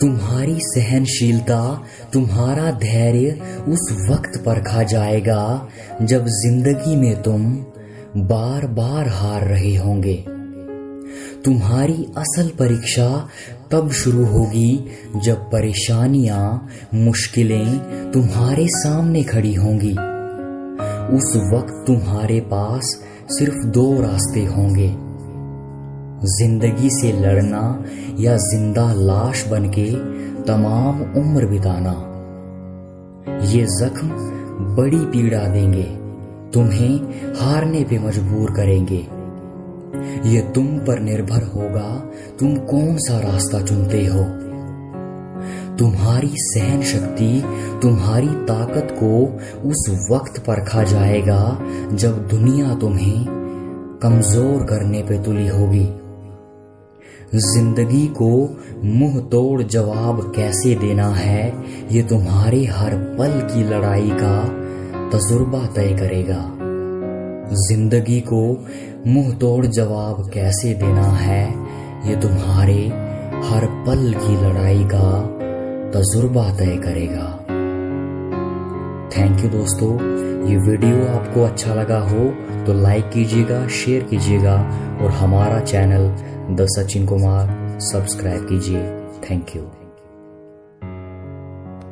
तुम्हारी सहनशीलता, तुम्हारा धैर्य उस वक्त परखा जाएगा जब ज़िंदगी में तुम बार बार हार रहे होंगे। तुम्हारी असल परीक्षा तब शुरू होगी जब परेशानियाँ, मुश्किलें तुम्हारे सामने खड़ी होंगी। उस वक्त तुम्हारे पास सिर्फ़ दो रास्ते होंगे। ज़िंदगी से लड़ना या ज़िंदा लाश बनके तमाम उम्र बिताना। ये जख्म बड़ी पीड़ा देंगे, तुम्हें हारने पे मजबूर करेंगे। ये तुम पर निर्भर होगा, तुम कौन सा रास्ता चुनते हो। तुम्हारी सहन शक्ति, तुम्हारी ताकत को उस वक्त परखा जाएगा जब दुनिया तुम्हें कमज़ोर करने पे तुली होगी। ज़िंदगी को मुँह तोड़ जवाब कैसे देना है? ये तुम्हारे हर पल की लड़ाई का तजुर्बा तय करेगा। ज़िंदगी को मुँह तोड़ जवाब कैसे देना है? ये तुम्हारे हर पल की लड़ाई का तजुर्बा तय करेगा। थैंक यू दोस्तों। ये वीडियो आपको अच्छा लगा हो तो लाइक कीजिएगा, शेयर कीजिएगा और हमारा channel the Sachin Kumar. Subscribe कीजिए। Thank you.